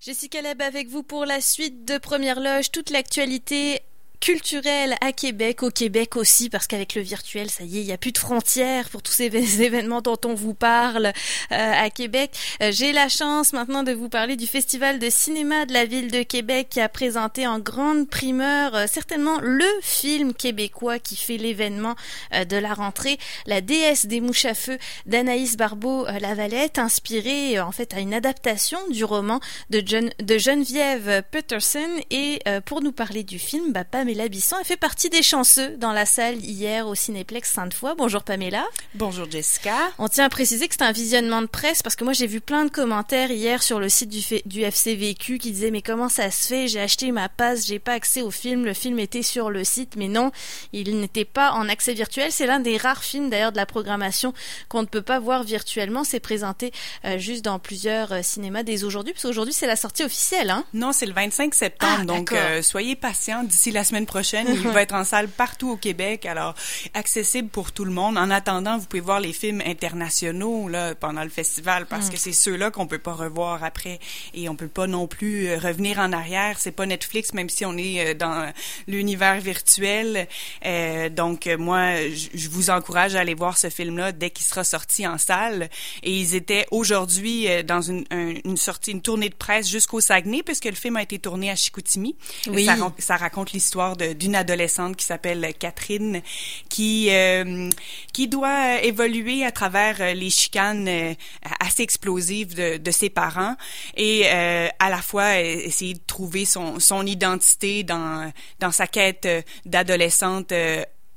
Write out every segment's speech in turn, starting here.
Jessica Leb avec vous pour la suite de Première Loge, toute l'actualité culturel à Québec, au Québec aussi, parce qu'avec le virtuel, ça y est, il n'y a plus de frontières pour tous ces événements dont on vous parle euh, à Québec. Euh, j'ai la chance maintenant de vous parler du Festival de cinéma de la ville de Québec qui a présenté en grande primeur euh, certainement le film québécois qui fait l'événement de la rentrée, La déesse des mouches à feu d'Anaïs Barbeau-Lavalette, inspirée en fait à une adaptation du roman de, de Geneviève Peterson. Et pour nous parler du film, bah, Pamela Bisson. Elle fait partie des chanceux dans la salle hier au Cinéplex Sainte-Foy. Bonjour Pamela. Bonjour Jessica. On tient à préciser que c'est un visionnement de presse parce que moi j'ai vu plein de commentaires hier sur le site du, du FCVQ qui disaient mais comment ça se fait? J'ai acheté ma passe, j'ai pas accès au film. Le film était sur le site, mais non, il n'était pas en accès virtuel. C'est l'un des rares films d'ailleurs de la programmation qu'on ne peut pas voir virtuellement. C'est présenté euh, juste dans plusieurs euh, cinémas dès aujourd'hui, parce qu'aujourd'hui c'est la sortie officielle. Hein? Non, c'est le 25 septembre, ah, donc euh, soyez patients d'ici la semaine prochaine. Il va être en salle partout au Québec, alors accessible pour tout le monde. En attendant, vous pouvez voir les films internationaux là pendant le festival parce mm. que c'est ceux-là qu'on peut pas revoir après et on peut pas non plus euh, revenir en arrière. C'est pas Netflix, même si on est euh, dans l'univers virtuel. Euh, donc moi, je vous encourage à aller voir ce film-là dès qu'il sera sorti en salle. Et ils étaient aujourd'hui dans une, une sortie, une tournée de presse jusqu'au Saguenay puisque le film a été tourné à Chicoutimi. Oui. Ça, ça raconte l'histoire d'une adolescente qui s'appelle Catherine, qui euh, qui doit évoluer à travers euh, les chicanes euh, assez explosives de, de ses parents et à la fois essayer de trouver son, son identité dans dans sa quête d'adolescente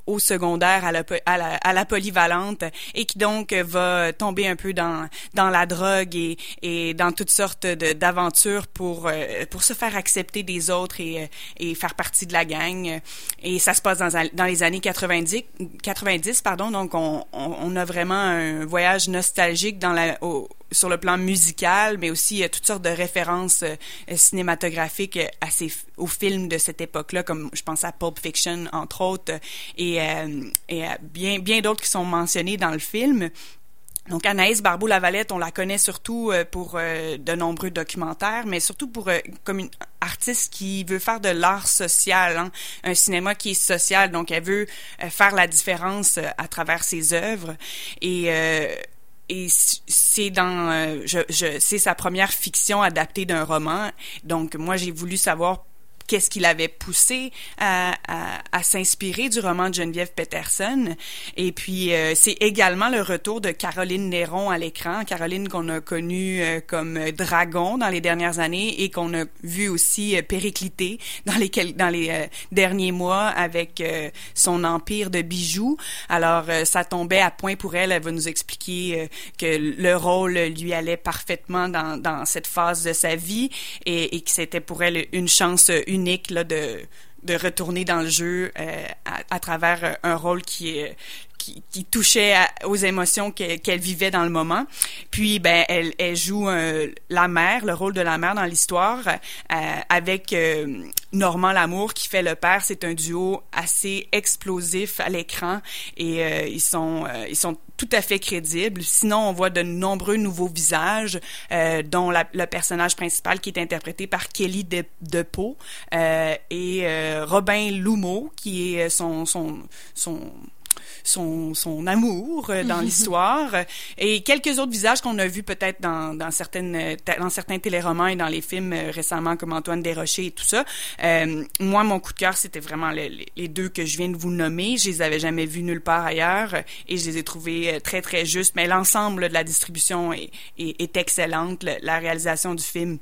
au secondaire à la, à la, à la polyvalente et qui donc va tomber un peu dans dans la drogue et, et dans toutes sortes d'aventures pour euh, pour se faire accepter des autres et, et faire partie de la gang. Et ça se passe dans, dans les années 90 90 pardon. Donc on, on, on a vraiment un voyage nostalgique dans la au, sur le plan musical, mais aussi toutes sortes de références euh, cinématographiques à ces, aux films de cette époque-là, comme je pense à Pulp Fiction, entre autres, et, euh, et bien, bien d'autres qui sont mentionnés dans le film. Donc Anaïs Barbeau-Lavalette, on la connaît surtout euh, pour de nombreux documentaires, mais surtout pour comme une artiste qui veut faire de l'art social, hein, un cinéma qui est social. Donc elle veut faire la différence à travers ses œuvres et et c'est dans euh, c'est sa première fiction adaptée d'un roman. Donc moi j'ai voulu savoir qu'est-ce qui l'avait poussé à, à, à s'inspirer du roman de Geneviève Peterson. Et puis, euh, c'est également le retour de Caroline Néron à l'écran. Caroline qu'on a connue euh, comme dragon dans les dernières années et qu'on a vu aussi euh, péricliter dans les, dans les derniers mois avec son empire de bijoux. Alors, ça tombait à point pour elle. Elle va nous expliquer que le rôle lui allait parfaitement dans, dans cette phase de sa vie et, et que c'était pour elle une chance unique unique de, de retourner dans le jeu euh, à, travers euh, un rôle qui est qui, qui touchait aux émotions qu'elle vivait dans le moment. Puis, ben, elle, elle joue euh, la mère, le rôle de la mère dans l'histoire, avec Normand Lamour qui fait le père. C'est un duo assez explosif à l'écran et ils sont ils sont tout à fait crédible. Sinon, on voit de nombreux nouveaux visages, euh, dont la, le personnage principal qui est interprété par Kelly De, Depeau euh, et euh, Robin Lumeau qui est son son son son, son amour euh, dans l'histoire et quelques autres visages qu'on a vus peut-être dans, dans certaines dans certains téléromans et dans les films euh, récemment comme Antoine Desrochers et tout ça. Euh, moi, mon coup de cœur, c'était vraiment les, les, deux que je viens de vous nommer. Je les avais jamais vus nulle part ailleurs et je les ai trouvés très très justes. Mais l'ensemble de la distribution est, est, est excellente. La réalisation du film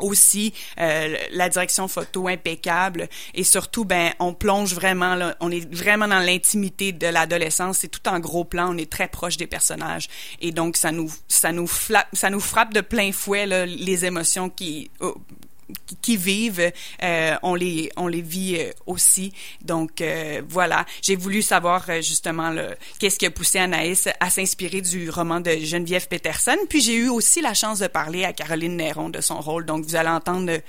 aussi euh, la direction photo impeccable. Et surtout ben on plonge vraiment là, on est vraiment dans l'intimité de l'adolescence. C'est tout en gros plan. On est très proche des personnages. Et donc ça nous ça nous ça nous frappe de plein fouet là, les émotions qui oh, qui vivent, euh, on les on les vit euh, aussi. Donc euh, voilà, j'ai voulu savoir justement qu'est-ce qui a poussé Anaïs à s'inspirer du roman de Geneviève Peterson. Puis j'ai eu aussi la chance de parler à Caroline Néron de son rôle. Donc vous allez entendre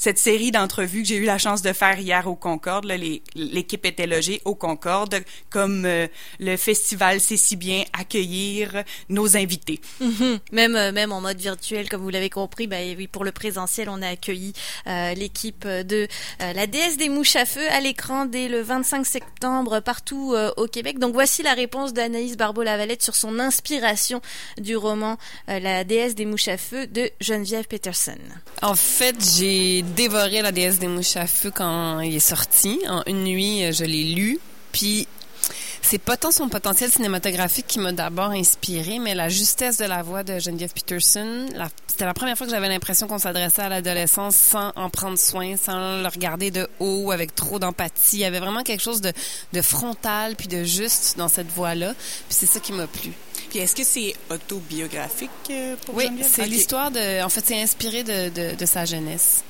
cette série d'entrevues que j'ai eu la chance de faire hier au Concorde. L'équipe était logée au Concorde, comme euh, le festival sait si bien accueillir nos invités. Mhm. Même euh, même en mode virtuel, comme vous l'avez compris, bah, oui, pour le présentiel, on a accueilli euh, l'équipe de la déesse des mouches à feu à l'écran dès le 25 septembre partout au Québec. Donc voici la réponse d'Anaïs Barbeau-Lavalette sur son inspiration du roman La déesse des mouches à feu de Geneviève Peterson. En fait, j'ai dévoré La déesse des mouches à feu quand il est sorti. En une nuit, euh, je l'ai lu. Puis c'est pas tant son potentiel cinématographique qui m'a d'abord inspiré, mais la justesse de la voix de Geneviève Peterson. C'était la première fois que j'avais l'impression qu'on s'adressait à l'adolescence sans en prendre soin, sans le regarder de haut, avec trop d'empathie. Il y avait vraiment quelque chose de, de frontal puis de juste dans cette voix-là. Puis c'est ça qui m'a plu. Puis est-ce que c'est autobiographique euh, pour Oui, c'est l'histoire de. En fait, c'est inspiré de, de, de sa jeunesse.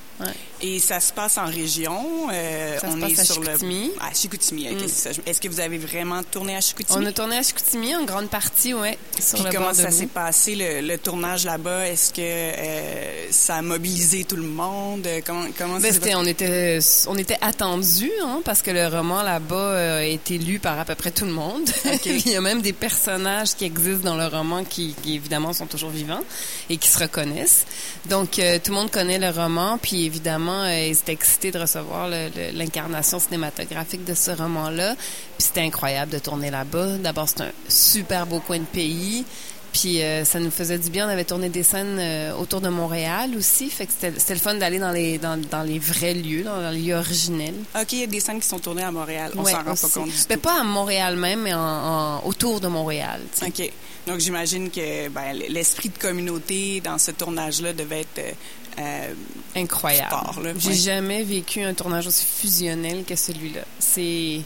Et ça se passe en région. Euh, ça on se passe est à sur Chicoutimi. le à Chicoutimi. Mm. Est-ce que vous avez vraiment tourné à Chicoutimi? On a tourné à Chicoutimi en grande partie, ouais. Sur Puis comment ça s'est passé le, tournage là-bas? Est-ce que euh, ça a mobilisé tout le monde? Comment comment ben, on était on était attendu hein, parce que le roman là-bas euh, a été lu par à peu près tout le monde. Il y a même des personnages qui existent dans le roman qui, qui évidemment sont toujours vivants et qui se reconnaissent. Donc tout le monde connaît le roman puis évidemment, euh, ils étaient excités de recevoir l'incarnation cinématographique de ce roman-là. Puis c'était incroyable de tourner là-bas. D'abord, c'est un super beau coin de pays. Puis euh, ça nous faisait du bien. On avait tourné des scènes euh, autour de Montréal aussi. Fait que c'était le fun d'aller dans les, dans, dans, les vrais lieux, dans les lieux originels. OK, il y a des scènes qui sont tournées à Montréal. On s'en rend pas compte du ben, Pas à Montréal même, mais en, autour de Montréal. OK. Donc j'imagine que ben, l'esprit de communauté dans ce tournage-là devait être euh, incroyable. J'ai jamais vécu un tournage aussi fusionnel que celui-là. C'est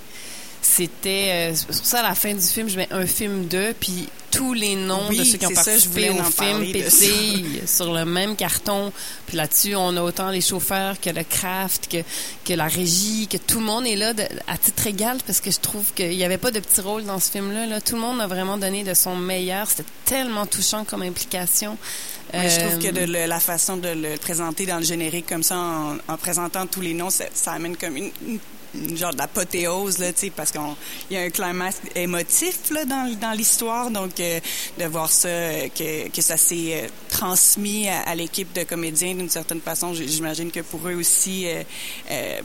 c'était euh, pour ça à la fin du film je mets un film d'eux puis tous les noms de ceux qui ont participé au film pétillent sur le même carton. Puis là-dessus on a autant les chauffeurs que le craft que que la régie que tout le monde est là à titre égal parce que je trouve qu'il n'y avait pas de petit rôle dans ce film là, là tout le monde a vraiment donné de son meilleur. C'était tellement touchant comme implication. Je trouve que euh, la façon de le présenter dans le générique comme ça, en, présentant tous les noms, ça, amène comme une, genre d'apothéose là, tu sais, parce qu'il y a un climax émotif là dans, dans l'histoire, donc euh, de voir ça, que, que ça s'est euh, transmis à, l'équipe de comédiens d'une certaine façon, j'imagine que pour eux aussi,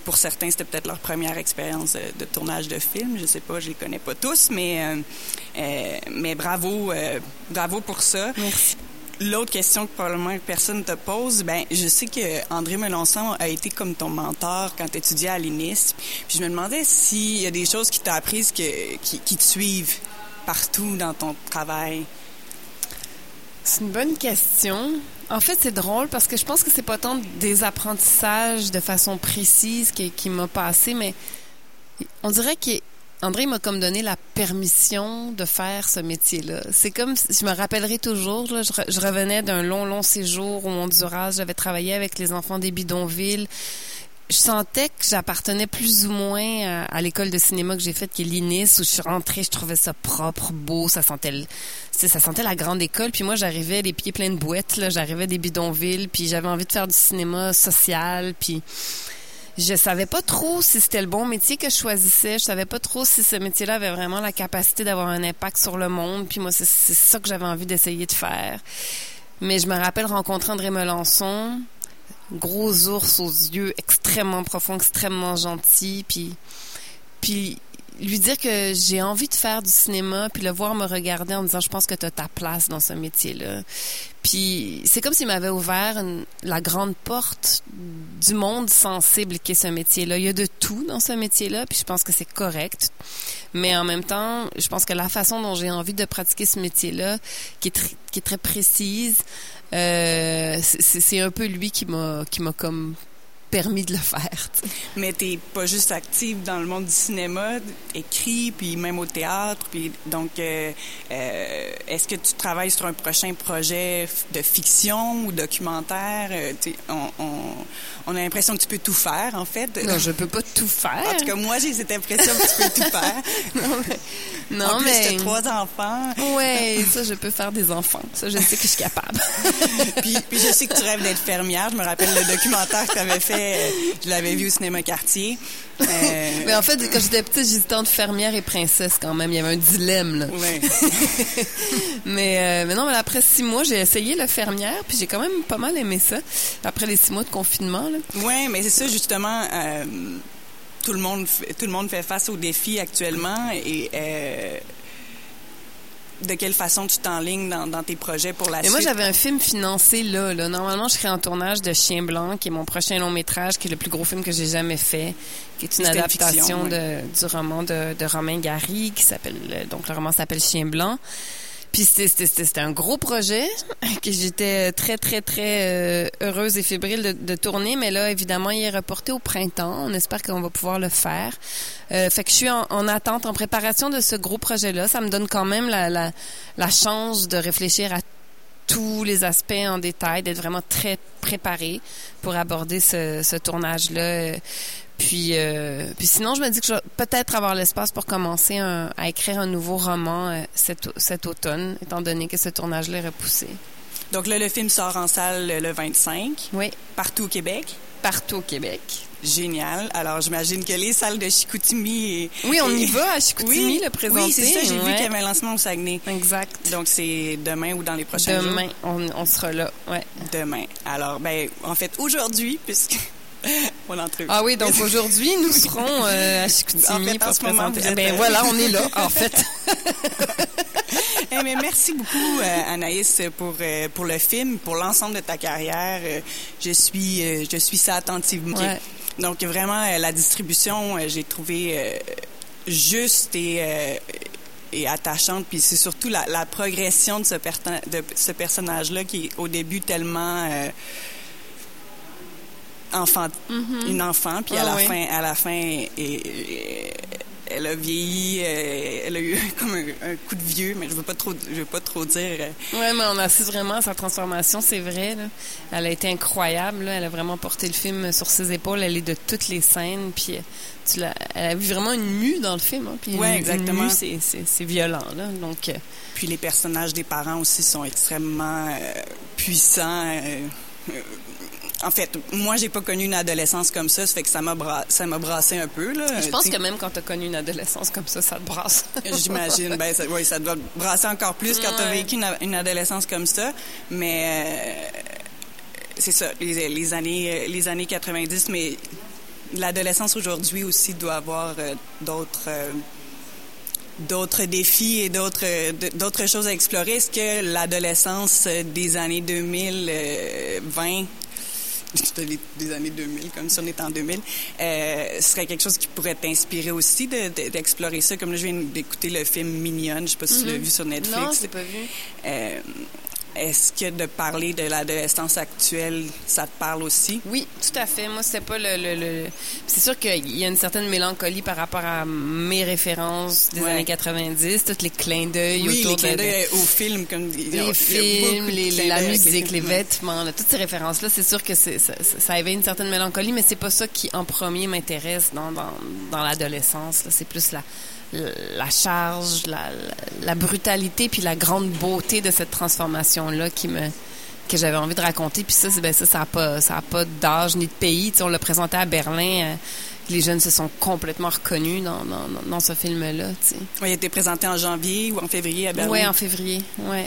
pour certains, c'était peut-être leur première expérience de tournage de film. Je sais pas, je les connais pas tous, mais mais bravo, bravo pour ça. Merci. L'autre question que probablement personne te pose, ben je sais que André Melançon a été comme ton mentor quand tu étudiais à l'INIS. Puis je me demandais s'il y a des choses qui t'ont apprises qui, qui te suivent partout dans ton travail. C'est une bonne question. En fait, c'est drôle parce que je pense que c'est pas tant des apprentissages de façon précise qui, qui m'a passé, mais on dirait qu'il André m'a comme donné la permission de faire ce métier-là. C'est comme, je me rappellerai toujours, là, je, revenais d'un long, long séjour au Honduras. J'avais travaillé avec les enfants des bidonvilles. Je sentais que j'appartenais plus ou moins à, l'école de cinéma que j'ai faite, qui est l'INIS, où je suis rentrée, je trouvais ça propre, beau, ça sentait, ça sentait la grande école. Puis moi, j'arrivais les pieds pleins de là, j'arrivais des bidonvilles, puis j'avais envie de faire du cinéma social, puis je savais pas trop si c'était le bon métier que je choisissais. Je savais pas trop si ce métier-là avait vraiment la capacité d'avoir un impact sur le monde. Puis moi, c'est ça que j'avais envie d'essayer de faire. Mais je me rappelle rencontrer André Melançon, gros ours aux yeux extrêmement profonds, extrêmement gentil. Puis, puis lui dire que j'ai envie de faire du cinéma, puis le voir me regarder en disant, je pense que tu as ta place dans ce métier-là. Puis c'est comme s'il m'avait ouvert la grande porte du monde sensible qu'est ce métier-là. Il y a de tout dans ce métier-là, puis je pense que c'est correct. Mais en même temps, je pense que la façon dont j'ai envie de pratiquer ce métier-là, qui est, qui est très précise, euh, c'est un peu lui qui qui m'a comme permis de le faire. Mais t'es pas juste active dans le monde du cinéma, écrit, puis même au théâtre, puis donc euh, euh, est-ce que tu travailles sur un prochain projet de fiction ou documentaire? Euh, on, on, on, a l'impression que tu peux tout faire en fait. Non, je peux pas tout faire. En tout cas, moi j'ai cette impression que tu peux tout faire. non, mais, non, en plus, trois enfants. ouais, ça je peux faire des enfants. Ça je sais que je suis capable. puis, puis je sais que tu rêves d'être fermière. Je me rappelle le documentaire que tu avais fait l'avais, je l'avais vu au cinéma quartier. Euh, mais en fait, quand j'étais petite, j'hésitais entre fermière et princesse quand même. Il y avait un dilemme, là. Ouais. mais, euh, mais non, mais après six mois, j'ai essayé le fermière, puis j'ai quand même pas mal aimé ça. Après les six mois de confinement, là. Ouais, mais c'est ça, justement. Euh, tout le monde, fait, tout le monde fait face aux défis actuellement et de quelle façon tu t'enlignes dans, dans tes projets pour la suite. moi, j'avais un film financé là, là. Normalement, je serais en tournage de Chien Blanc, qui est mon prochain long métrage, qui est le plus gros film que j'ai jamais fait, qui est une adaptation de, du roman de, de Romain Gary, qui s'appelle donc le roman s'appelle Chien Blanc. Puis c'était- un gros projet que j'étais très, très, très euh, heureuse et fébrile de, de tourner. Mais là, évidemment, il est reporté au printemps. On espère qu'on va pouvoir le faire. Euh, fait que je suis en, en attente, en préparation de ce gros projet-là. Ça me donne quand même la, la, la chance de réfléchir à tous les aspects en détail, d'être vraiment très préparé pour aborder ce, ce tournage-là. Puis, euh, puis sinon, je me dis que je vais peut-être avoir l'espace pour commencer un- à écrire un nouveau roman euh, cet, cet automne, étant donné que ce tournage-là est repoussé. Donc là, le film sort en salle le- le 25, Oui, partout au Québec. partout au Québec. Génial. Alors, j'imagine que les salles de Chicoutimi... Et, Oui, on y va à Chicoutimi Oui, le présenter. Oui, c'est ça. J'ai vu qu'il y avait un lancement au Saguenay. Exact. Donc, c'est demain ou dans les prochains jours. Demain, on, on sera là. Ouais. Demain. Alors, ben, en fait, aujourd'hui, puisque on entrevue. Ah oui, donc aujourd'hui, nous serons euh, à Chicoutimi En fait, pour ce moment, présenter. vous Ah êtes, ben euh, voilà, on est là, en fait. Eh, mais merci beaucoup, euh, Anaïs, pour, euh, pour le film, pour l'ensemble de ta carrière. Euh, je suis, euh, je suis ça attentivement. Ouais. Donc, vraiment, la distribution, j'ai trouvé euh, juste et, euh, et attachante. Puis c'est surtout la, la progression de ce, perta- de ce personnage-là qui est au début tellement... euh, enfant, une enfant, puis à Ah la oui. fin, à la fin, et, et- elle a vieilli, elle a eu comme un, un coup de vieux, mais je veux pas trop, je veux pas trop dire. euh, Ouais, mais on assiste vraiment à sa transformation, c'est vrai. Là. Elle a été incroyable. là. Elle a vraiment porté le film sur ses épaules. Elle est de toutes les scènes. Puis euh, tu l'as, elle a vu vraiment une mue dans le film. Hein. Puis Ouais, une, exactement. C'est, violent. Là. Donc, euh, Puis les personnages des parents aussi sont extrêmement euh, puissants. euh, euh, en fait, moi, j'ai pas connu une adolescence comme ça, ça fait que ça m'a bra- ça m'a brassé un peu là. je pense que même quand tu as connu une adolescence comme ça, ça te brasse. J'imagine, ben ça, ouais, ça doit brasser encore plus quand tu as Ouais. vécu une, une adolescence comme ça, mais euh, c'est ça, les, les années les années 90, mais l'adolescence aujourd'hui aussi doit avoir euh, d'autres euh, d'autres défis et d'autres d'autres choses à explorer. Est-ce que l'adolescence des années 2020 des des années 2000, comme si on était en 2000, euh, serait quelque chose qui pourrait t'inspirer aussi de- de- d'explorer ça. Comme là, je viens d'écouter le film Mignonne, je sais pas si tu l'as vu sur Netflix. non, je pas vu. Euh, Est-ce que de parler de l'adolescence actuelle, ça te parle aussi? Oui, tout à fait. Moi, c'était pas le. le, le- C'est sûr qu'il y a une certaine mélancolie par rapport à mes références des Ouais. années 90, tous les clins d'œil Oui, autour les clins de- de- d'œil au film, comme les films, les- la d'œil musique, les films. vêtements, là, toutes ces références-là, c'est sûr que c'est, ça, éveille une certaine mélancolie, mais c'est pas ça qui en premier m'intéresse dans, dans, dans l'adolescence. C'est plus la, la charge, la, la, brutalité, puis la grande beauté de cette transformation-là qui me que j'avais envie de raconter. Puis ça, c'est, ben ça, ça a pas, ça a pas d'âge ni de pays. Tu sais, on l'a présenté à Berlin. euh, les jeunes se sont complètement reconnus dans, dans, dans ce film-là. Tu sais. Oui, il a été présenté en janvier ou en février à Berlin. Ouais, en février. Ouais.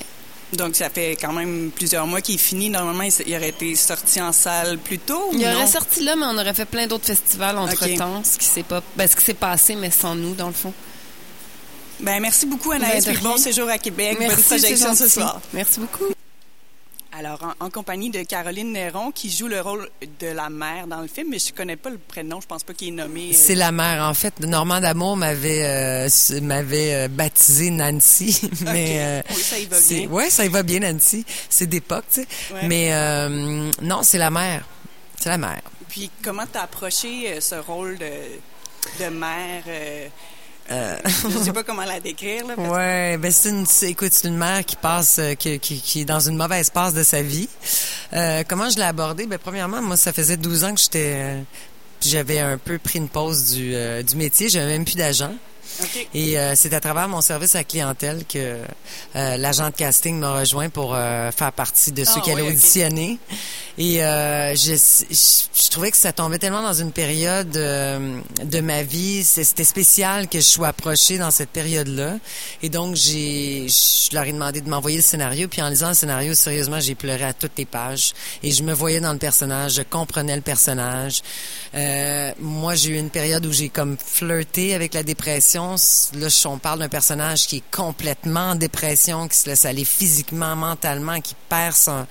Donc, ça fait quand même plusieurs mois qu'il est fini. Normalement, il, aurait été sorti en salle plus tôt ou Il non? aurait sorti là, mais on aurait fait plein d'autres festivals entre-temps, ce qui s'est pas... Ben, ce qui s'est passé, mais sans nous, dans le fond. Ben, merci beaucoup, Anaïs. Ben, puis bon séjour à Québec. Bonne Merci, c'est projection ce soir. Merci beaucoup. Alors, en, en compagnie de Caroline Néron, qui joue le rôle de la mère dans le film, mais je connais pas le prénom, je pense pas qu'il est nommé. euh, C'est la mère, en fait. Normand D'Amour m'avait euh, m'avait euh, baptisé Nancy, mais euh, Oui, ça y va bien. Ouais, ça y va bien, Nancy. C'est d'époque, tu sais. Ouais. Mais non, c'est la mère. C'est la mère. Puis, comment t'as approché ce rôle de, de mère? Euh, je sais pas comment la décrire, là. Ouais, ben c'est une, écoute, c'est une mère qui passe, euh, qui, qui, qui est dans une mauvaise passe de sa vie. Euh, comment je l'ai abordée? Ben premièrement, moi, ça faisait 12 ans que j'étais, euh, j'avais un peu pris une pause du, euh, du métier. J'avais même plus d'agent. Et euh, c'est à travers mon service à clientèle que euh, l'agent de casting m'a rejoint pour euh, faire partie de ceux Ah, qui allaient oui, auditionner. Et euh, je, je, je trouvais que ça tombait tellement dans une période euh, de ma vie, c'était spécial que je sois approchée dans cette période-là. Et donc j'ai, je leur ai demandé de m'envoyer le scénario. Puis en lisant le scénario, sérieusement, j'ai pleuré à toutes les pages. Et je me voyais dans le personnage, je comprenais le personnage. Euh, moi, j'ai eu une période où j'ai comme flirté avec la dépression. Là, on parle d'un personnage qui est complètement en dépression, qui se laisse aller physiquement, mentalement, qui perd sa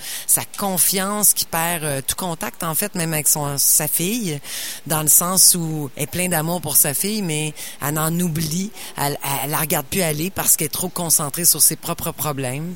confiance, qui perd euh, tout contact, en fait, même avec son, sa fille, dans le sens où elle est plein d'amour pour sa fille, mais elle en oublie, elle, elle la regarde plus aller parce qu'elle est trop concentrée sur ses propres problèmes.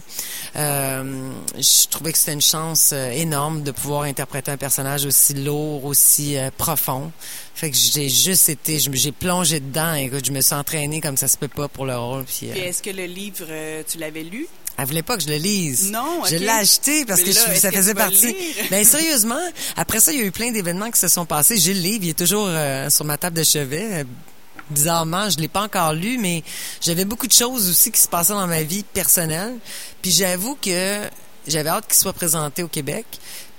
Euh, je trouvais que c'était une chance euh, énorme de pouvoir interpréter un personnage aussi lourd, aussi profond. Fait que j'ai juste été, j'ai plongé dedans. Écoute, je me suis entraînée comme ça se peut pas pour le rôle. Puis, Puis est-ce que le livre, tu l'avais lu? Elle voulait pas que je le lise. Non, Je ok. l'ai acheté parce Mais que je- ça faisait partie. lire? Ben sérieusement, après ça, il y a eu plein d'événements qui se sont passés. J'ai le livre, il est toujours euh, sur ma table de chevet. Euh, Bizarrement, je l'ai pas encore lu, mais j'avais beaucoup de choses aussi qui se passaient dans ma vie personnelle. Puis j'avoue que j'avais hâte qu'il soit présenté au Québec.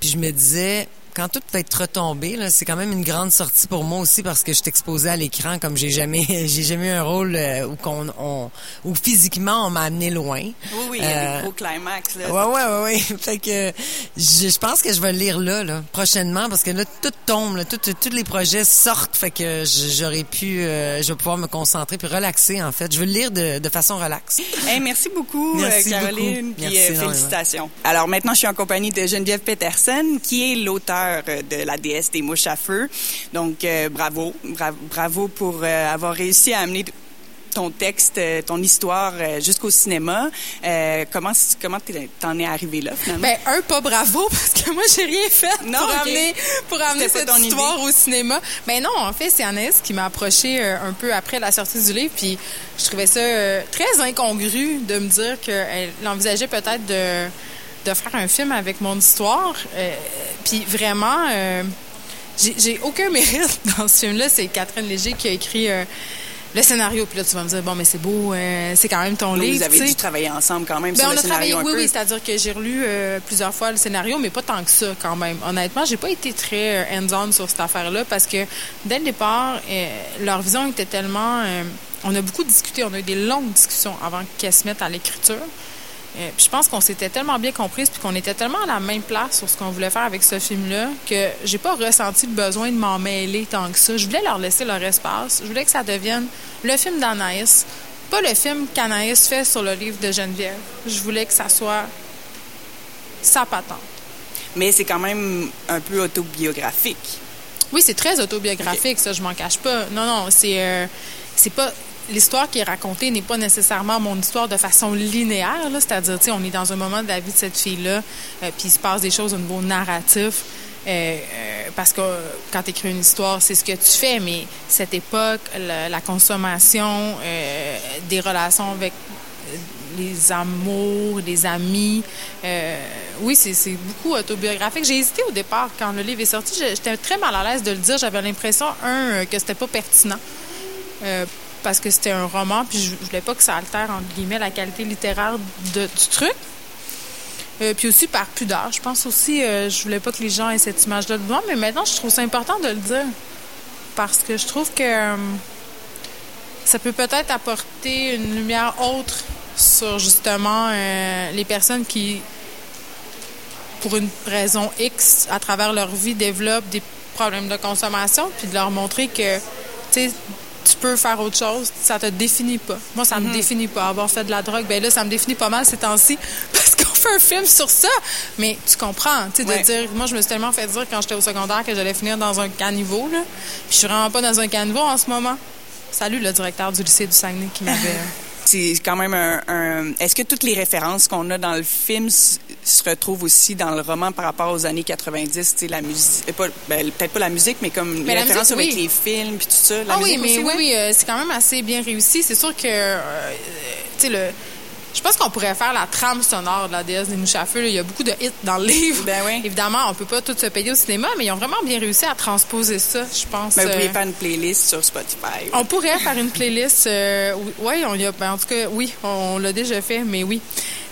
Puis je me disais, quand tout va être retombé, c'est quand même une grande sortie pour moi aussi parce que je suis exposée à l'écran comme j'ai jamais, j'ai jamais eu un rôle euh, où qu'on, on, où physiquement on m'a amené loin. Oui, oui, il y a Euh, des gros climax. Là. Ouais, ouais, ouais, ouais. Fait que je, je pense que je vais le lire là, là, prochainement, parce que là, tout tombe, là, tout- tout- tous les projets sortent, fait que je- j'aurais pu, euh, je vais pouvoir me concentrer puis relaxer, en fait. Je veux le lire de, de façon relaxe. Hey, merci beaucoup, Merci Caroline. beaucoup. Puis Merci euh, énormément. félicitations. Alors maintenant, je suis en compagnie de Geneviève Peterson, qui est l'auteur euh, de La déesse des mouches à feu. Donc, euh, bravo. Bra- bravo pour euh, avoir réussi à amener ton texte, ton histoire jusqu'au cinéma. Euh, comment comment t'en es arrivé là, finalement? Ben, un, pas bravo, parce que moi, j'ai rien fait Non, pour amener, pour amener cette histoire au cinéma. Ben non, en fait, c'est Anaïs qui m'a approché euh, un peu après la sortie du livre, puis je trouvais ça euh, très incongru de me dire qu'elle envisageait peut-être de, de faire un film avec mon histoire. Euh, puis vraiment, euh, j'ai aucun mérite dans ce film-là. C'est Catherine Léger qui a écrit... euh, le scénario, puis là, tu vas me dire, bon, mais c'est beau, c'est quand même ton Donc, livre. vous avez tu sais. dû travailler ensemble quand même Ben, sur on le a travaillé, scénario un oui, peu. oui, c'est-à-dire que j'ai relu plusieurs fois le scénario, mais pas tant que ça quand même. Honnêtement, j'ai pas été très hands-on sur cette affaire-là parce que dès le départ, leur vision était tellement. on a beaucoup discuté, on a eu des longues discussions avant qu'elles se mettent à l'écriture. Euh, puis je pense qu'on s'était tellement bien comprises puis qu'on était tellement à la même place sur ce qu'on voulait faire avec ce film-là que j'ai pas ressenti le besoin de m'en mêler tant que ça. Je voulais leur laisser leur espace. Je voulais que ça devienne le film d'Anaïs, pas le film qu'Anaïs fait sur le livre de Geneviève. Je voulais que ça soit sa patente. Mais c'est quand même un peu autobiographique. Oui, c'est très autobiographique, ça, je m'en cache pas. Non, non, c'est euh, c'est pas l'histoire qui est racontée n'est pas nécessairement mon histoire de façon linéaire, c'est-à-dire, on est dans un moment de la vie de cette fille-là, euh, puis il se passe des choses au niveau narratif. euh, euh, parce que quand tu écris une histoire, c'est ce que tu fais, mais cette époque, la, la consommation, euh, des relations avec euh, les amours, les amis. euh, oui, c'est beaucoup autobiographique. J'ai hésité au départ quand le livre est sorti. J'étais très mal à l'aise de le dire. J'avais l'impression, un, que c'était pas pertinent. euh, parce que c'était un roman, puis je, je voulais pas que ça altère, entre guillemets, la qualité littéraire du truc. Euh, puis aussi par pudeur. Je pense aussi, euh, je voulais pas que les gens aient cette image-là de moi, mais maintenant, je trouve ça important de le dire. Parce que je trouve que euh, ça peut peut-être apporter une lumière autre sur justement euh, les personnes qui, pour une raison X, à travers leur vie, développent des problèmes de consommation, puis de leur montrer que, tu sais, tu peux faire autre chose, ça te définit pas. Moi, ça me définit pas. Avoir fait de la drogue, ben là, ça me définit pas mal ces temps-ci, parce qu'on fait un film sur ça. Mais tu comprends, tu sais, Ouais. de dire, moi, je me suis tellement fait dire quand j'étais au secondaire que j'allais finir dans un caniveau, là. Puis je suis vraiment pas dans un caniveau en ce moment. Salut le directeur du lycée du Saguenay qui m'avait. C'est quand même un. un- Est-ce que toutes les références qu'on a dans le film se retrouvent aussi dans le roman par rapport aux années 90, tu sais, la musique, euh, ben, peut-être pas la musique, mais comme Mais les références musique, avec les films puis tout ça. La ah oui, musique mais aussi, oui, ouais? oui, euh, c'est quand même assez bien réussi. C'est sûr que, euh, tu sais, le. Je pense qu'on pourrait faire la trame sonore de la déesse des mouches à feu. Il y a beaucoup de hits dans le livre. Ben oui. Évidemment, on peut pas tout se payer au cinéma, mais ils ont vraiment bien réussi à transposer ça, je pense. Mais vous pouvez Euh, faire une playlist sur Spotify. on pourrait faire une playlist. euh, oui, on y a. ben, en tout cas, oui, on l'a déjà fait, mais oui.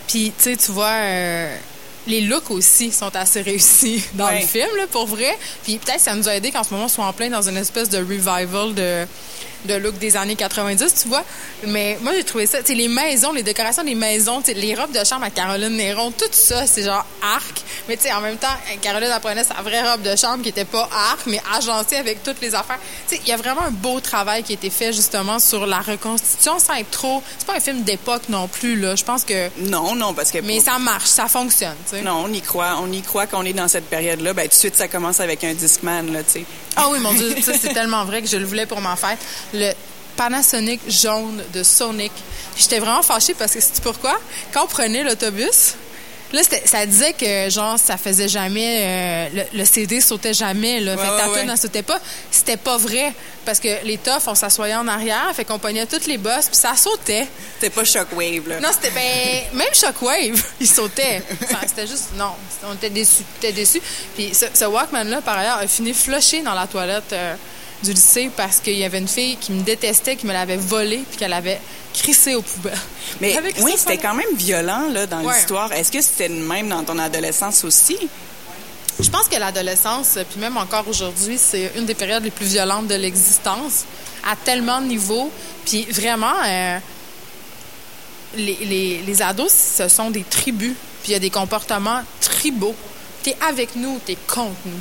Puis, tu sais, tu vois, euh, les looks aussi sont assez réussis dans le film, là, pour vrai. Puis peut-être ça nous a aidé qu'en ce moment, on soit en plein dans une espèce de revival de de look des années 90, tu vois. Mais moi, j'ai trouvé ça, tu sais, les maisons, les décorations des maisons, tu sais, les robes de chambre à Caroline Néron, tout ça, c'est genre arc. Mais tu sais, en même temps, Caroline apprenait sa vraie robe de chambre qui était pas arc, mais agencée avec toutes les affaires. Tu sais, il y a vraiment un beau travail qui a été fait justement sur la reconstitution sans être trop. C'est pas un film d'époque non plus, là. Je pense que. Non, non, parce que... Mais ça marche, ça fonctionne, tu sais. Non, on y croit. On y croit qu'on est dans cette période-là. Ben, tout de suite, ça commence avec un Discman, là, tu sais. Ah oui, mon Dieu, ça c'est tellement vrai que je le voulais pour ma fête. Le Panasonic jaune de Sonic. J'étais vraiment fâchée parce que c'est pourquoi? Quand on prenait l'autobus, là ça disait que genre ça faisait jamais euh, le, le CD sautait jamais là, fait que Ouais, ta ouais, tune ouais. ne sautait pas. C'était pas vrai parce que les toughs on s'assoyait en arrière, fait qu'on pognait toutes les bosses puis ça sautait. C'était pas Shockwave, là. Non, c'était ben, même Shockwave, il sautait. Enfin, c'était juste non, on était déçus, était déçus. Puis ce, ce Walkman là par ailleurs a fini flushé dans la toilette euh, du lycée parce qu'il y avait une fille qui me détestait, qui me l'avait volé puis qu'elle avait crissé aux poubelles. Mais oui, c'était quand même violent, là, dans Ouais. l'histoire. Est-ce que c'était le même dans ton adolescence aussi? Je pense que l'adolescence, puis même encore aujourd'hui, c'est une des périodes les plus violentes de l'existence, à tellement de niveaux. Puis vraiment, euh, les, les, les ados, ce sont des tribus. Puis il y a des comportements tribaux. T'es avec nous, t'es contre nous.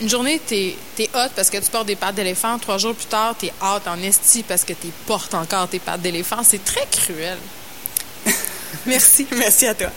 Une journée, t'es es hot parce que tu portes des pattes d'éléphant. Trois jours plus tard, t'es hot en esti parce que tu portes encore tes pattes d'éléphant. C'est très cruel. Merci. Merci à toi.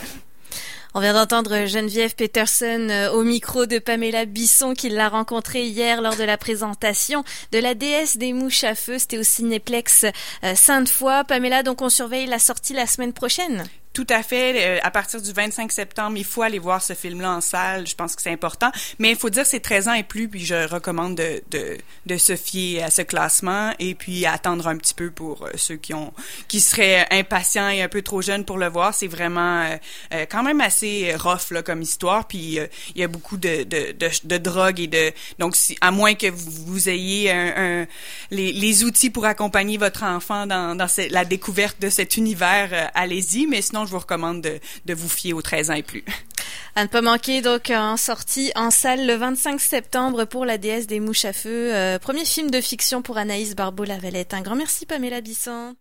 On vient d'entendre Geneviève Peterson euh, au micro de Pamela Bisson qui l'a rencontrée hier lors de la présentation de la déesse des mouches à feu. C'était au Cinéplex euh, Sainte-Foy. Pamela, donc on surveille la sortie la semaine prochaine. Tout à fait. Euh, à partir du 25 septembre, il faut aller voir ce film-là en salle. Je pense que c'est important. Mais il faut dire c'est 13 ans et plus, puis je recommande de, de, de se fier à ce classement et puis attendre un petit peu pour euh, ceux qui ont qui seraient impatients et un peu trop jeunes pour le voir. C'est vraiment euh, euh, quand même assez rough là, comme histoire. Puis il y a beaucoup de, de, de, de drogue et de donc si, à moins que vous, ayez un, un, les, les outils pour accompagner votre enfant dans, dans la découverte de cet univers, allez-y. Mais sinon je vous recommande de, vous fier aux 13 ans et plus. À ne pas manquer donc en sortie en salle le 25 septembre pour la déesse des mouches à feu. Euh, premier film de fiction pour Anaïs Barbeau-Lavalette. Un grand merci Pamela Bisson.